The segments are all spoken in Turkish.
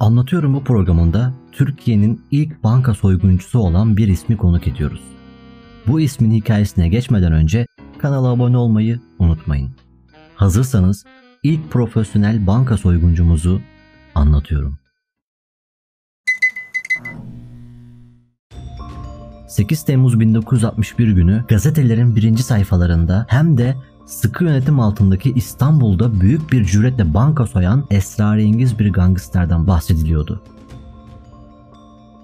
Anlatıyorum bu programında Türkiye'nin ilk banka soyguncusu olan bir ismi konuk ediyoruz. Bu ismin hikayesine geçmeden önce kanala abone olmayı unutmayın. Hazırsanız ilk profesyonel banka soyguncumuzu anlatıyorum. 8 Temmuz 1961 günü gazetelerin birinci sayfalarında hem de sıkı yönetim altındaki İstanbul'da büyük bir cüretle banka soyan esrarengiz bir gangsterden bahsediliyordu.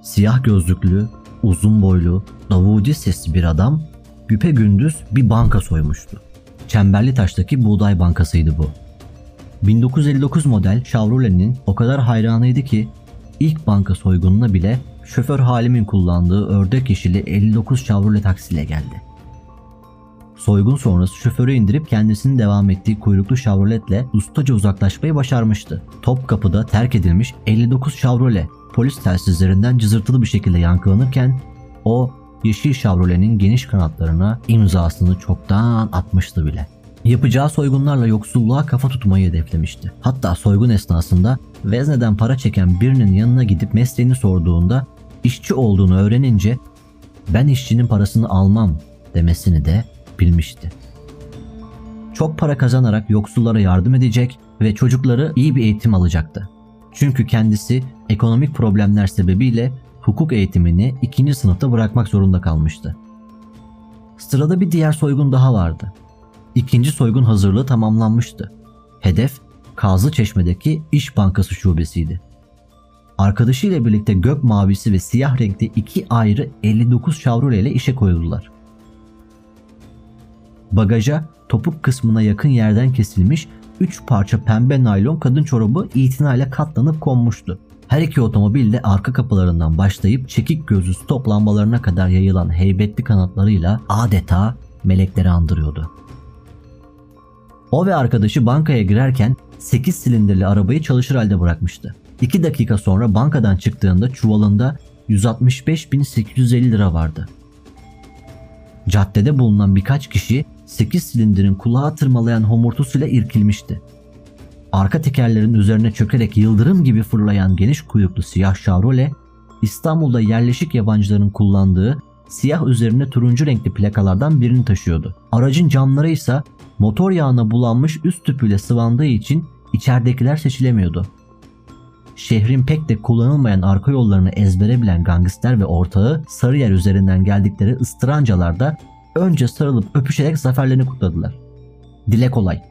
Siyah gözlüklü, uzun boylu, davudi sesli bir adam güpe gündüz bir banka soymuştu. Çemberli Taş'taki Buğday Bankası'ydı bu. 1959 model Chevrolet'nin o kadar hayranıydı ki ilk banka soygununa bile şoför Halim'in kullandığı ördek yeşili 59 Chevrolet taksiyle geldi. Soygun sonrası şoförü indirip kendisinin devam ettiği kuyruklu Chevrolet'le ustaca uzaklaşmayı başarmıştı. Topkapı'da terk edilmiş 59 Chevrolet polis telsizlerinden cızırtılı bir şekilde yankılanırken o yeşil Chevrolet'in geniş kanatlarına imzasını çoktan atmıştı bile. Yapacağı soygunlarla yoksulluğa kafa tutmayı hedeflemişti. Hatta soygun esnasında vezneden para çeken birinin yanına gidip mesleğini sorduğunda işçi olduğunu öğrenince ben işçinin parasını almam demesini de bilmişti. Çok para kazanarak yoksullara yardım edecek ve çocukları iyi bir eğitim alacaktı. Çünkü kendisi ekonomik problemler sebebiyle hukuk eğitimini ikinci sınıfta bırakmak zorunda kalmıştı. Sırada bir diğer soygun daha vardı. İkinci soygun hazırlığı tamamlanmıştı. Hedef Kazlı Çeşme'deki İş Bankası şubesiydi. Arkadaşıyla birlikte gök mavisi ve siyah renkli iki ayrı 59 Chevrolet ile işe koyuldular. Bagaja topuk kısmına yakın yerden kesilmiş 3 parça pembe naylon kadın çorabı itinayla katlanıp konmuştu. Her iki otomobil de arka kapılarından başlayıp çekik gözlü stop lambalarına kadar yayılan heybetli kanatlarıyla adeta melekleri andırıyordu. O ve arkadaşı bankaya girerken 8 silindirli arabayı çalışır halde bırakmıştı. 2 dakika sonra bankadan çıktığında çuvalında 165.850 lira vardı. Caddede bulunan birkaç kişi 8 silindirin kulağa tırmalayan homurtusuyla irkilmişti. Arka tekerlerin üzerine çökerek yıldırım gibi fırlayan geniş kuyruklu siyah Chevrolet, İstanbul'da yerleşik yabancıların kullandığı siyah üzerine turuncu renkli plakalardan birini taşıyordu. Aracın camları ise motor yağına bulanmış üst tüpüyle sıvandığı için içeridekiler seçilemiyordu. Şehrin pek de kullanılmayan arka yollarını ezbere bilen gangster ve ortağı Sarıyer üzerinden geldikleri ıstırancalarda önce sarılıp öpüşerek zaferlerini kutladılar. Dile kolay.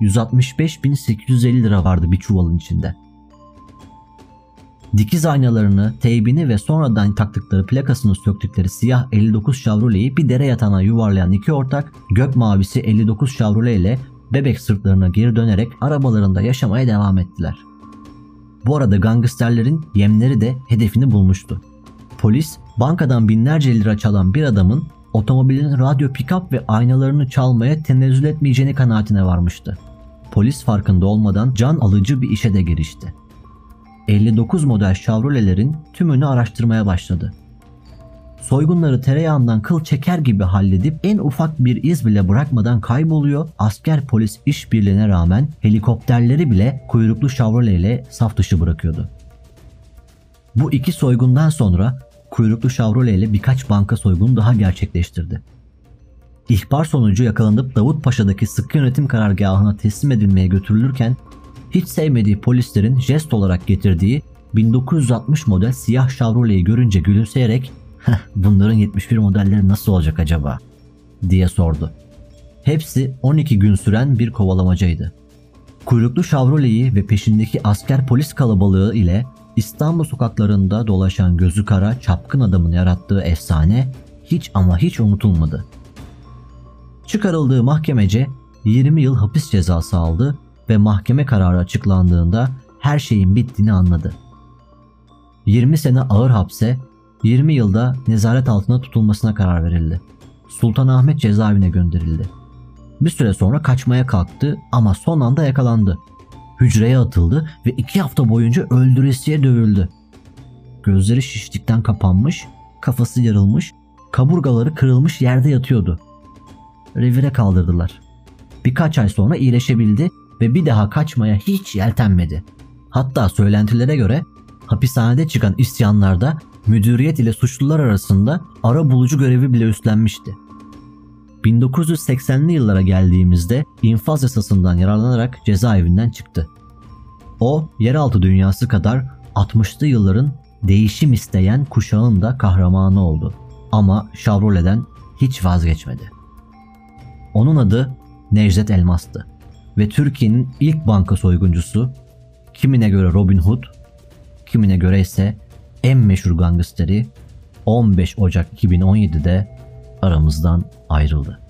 165.850 lira vardı bir çuvalın içinde. Dikiz aynalarını, teybini ve sonradan taktıkları plakasını söktükleri siyah 59 Chevrolet'i bir dere yatağına yuvarlayan iki ortak gök mavisi 59 Chevrolet ile bebek sırtlarına geri dönerek arabalarında yaşamaya devam ettiler. Bu arada gangsterlerin yemleri de hedefini bulmuştu. Polis bankadan binlerce lira çalan bir adamın otomobilin radyo pick-up ve aynalarını çalmaya tenezzül etmeyeceğini kanaatine varmıştı. Polis farkında olmadan can alıcı bir işe de girişti. 59 model Chevrolet'lerin tümünü araştırmaya başladı. Soygunları tereyağından kıl çeker gibi halledip en ufak bir iz bile bırakmadan kayboluyor. Asker polis işbirliğine rağmen helikopterleri bile kuyruklu Chevrolet ile saf dışı bırakıyordu. Bu iki soygundan sonra kuyruklu Chevrolet ile birkaç banka soygunu daha gerçekleştirdi. İhbar sonucu yakalanıp Davut Paşa'daki sıkı yönetim karargahına teslim edilmeye götürülürken hiç sevmediği polislerin jest olarak getirdiği 1960 model siyah Chevrolet'i görünce gülümseyerek bunların 71 modelleri nasıl olacak acaba diye sordu. Hepsi 12 gün süren bir kovalamacaydı. Kuyruklu Chevrolet'i ve peşindeki asker polis kalabalığı ile İstanbul sokaklarında dolaşan gözü kara çapkın adamın yarattığı efsane hiç ama hiç unutulmadı. Çıkarıldığı mahkemece 20 yıl hapis cezası aldı ve mahkeme kararı açıklandığında her şeyin bittiğini anladı. 20 sene ağır hapse, 20 yılda nezaret altında tutulmasına karar verildi. Sultanahmet cezaevine gönderildi. Bir süre sonra kaçmaya kalktı ama son anda yakalandı. Hücreye atıldı ve iki hafta boyunca öldüresiye dövüldü. Gözleri şişlikten kapanmış, kafası yarılmış, kaburgaları kırılmış yerde yatıyordu. Revire kaldırdılar. Birkaç ay sonra iyileşebildi ve bir daha kaçmaya hiç yeltenmedi. Hatta söylentilere göre hapishanede çıkan isyanlarda müdüriyet ile suçlular arasında ara bulucu görevi bile üstlenmişti. 1980'li yıllara geldiğimizde infaz yasasından yararlanarak cezaevinden çıktı. O, yeraltı dünyası kadar 60'lı yılların değişim isteyen kuşağın da kahramanı oldu. Ama Chevrolet'den hiç vazgeçmedi. Onun adı Necdet Elmas'tı ve Türkiye'nin ilk banka soyguncusu, kimine göre Robin Hood, kimine göre ise en meşhur gangsteri 15 Ocak 2017'de aramızdan ayrıldı.